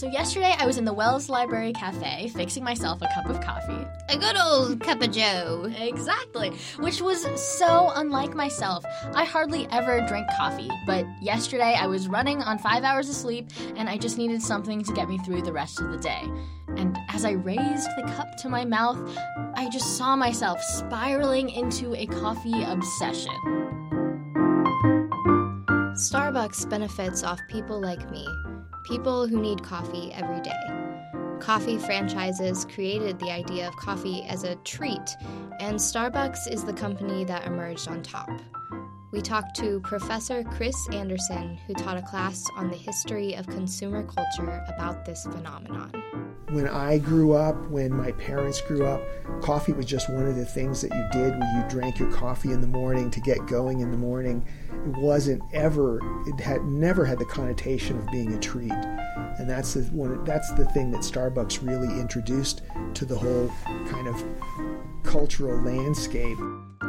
So, yesterday I was in the Wells Library Cafe fixing myself a cup of coffee. A good old cup of joe. Exactly, which was so unlike myself. I hardly ever drink coffee, but yesterday I was running on five hours of sleep and I just needed something to get me through the rest of the day. And as I raised the cup to my mouth, I just saw myself spiraling into a coffee obsession. Starbucks benefits off people like me, people who need coffee every day. Coffee franchises created the idea of coffee as a treat, and Starbucks is the company that emerged on top. We talked to Professor Chris Anderson, who taught a class on the history of consumer culture about this phenomenon. When I grew up, when my parents grew up, coffee was just one of the things that you did when you drank your coffee in the morning to get going in the morning. It wasn't ever, it had never had the connotation of being a treat. And that's the one that's the thing that Starbucks really introduced to the whole kind of cultural landscape.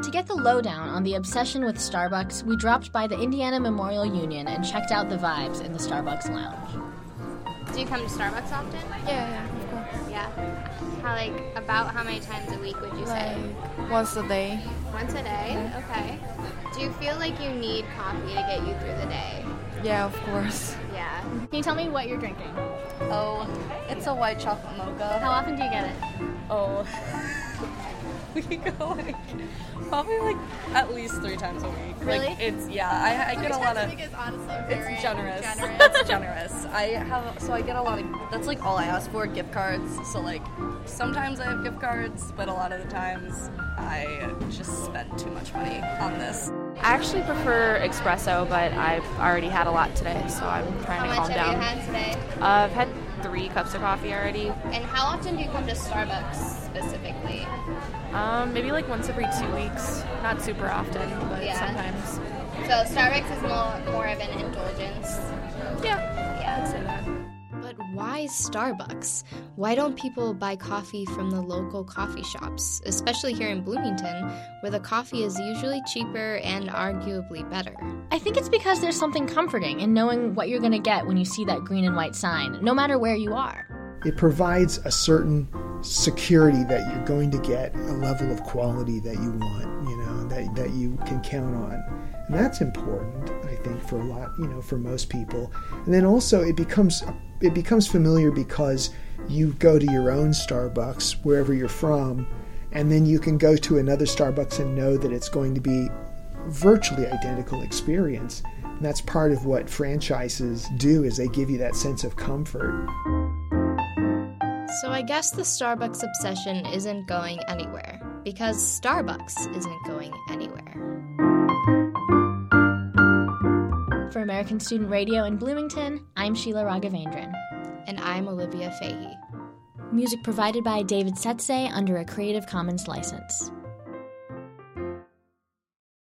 To get the lowdown on the obsession with Starbucks, we dropped by the Indiana Memorial Union and checked out the vibes in the Starbucks lounge. Do you come to Starbucks often? Yeah, yeah, of course. Yeah. How like about how many times a week would you say? Once a day. Once a day? Okay. Do you feel like you need coffee to get you through the day? Yeah, of course. Yeah. Can you tell me what you're drinking? Oh, it's a white chocolate mocha. How often do you get it? Oh. we go like probably like at least three times a week. Really? Like it's yeah, I, I get a lot of is honestly very it's generous. generous. it's generous. I have so I get a lot of that's like all I ask for gift cards. So like sometimes I have gift cards, but a lot of the times I just spend too much money on this. I actually prefer espresso, but I've already had a lot today, so I'm trying How to much calm have down. you had today? Uh, I've had three cups of coffee already. And how often do you come to Starbucks specifically? Um, maybe like once every two weeks. Not super often, but Yeah. sometimes. So Starbucks is more more of an indulgence. Why Starbucks? Why don't people buy coffee from the local coffee shops, especially here in Bloomington, where the coffee is usually cheaper and arguably better? I think it's because there's something comforting in knowing what you're going to get when you see that green and white sign, no matter where you are. It provides a certain security that you're going to get a level of quality that you want, you know, that, that you can count on. And that's important, I think, for a lot, you know, for most people. And then also it becomes it becomes familiar because you go to your own Starbucks wherever you're from, and then you can go to another Starbucks and know that it's going to be virtually identical experience. And that's part of what franchises do is they give you that sense of comfort. So I guess the Starbucks obsession isn't going anywhere because Starbucks isn't going anywhere. For American Student Radio in Bloomington, I'm Sheila Raghavendran. And I'm Olivia Fahey. Music provided by David Szesztay under a Creative Commons license.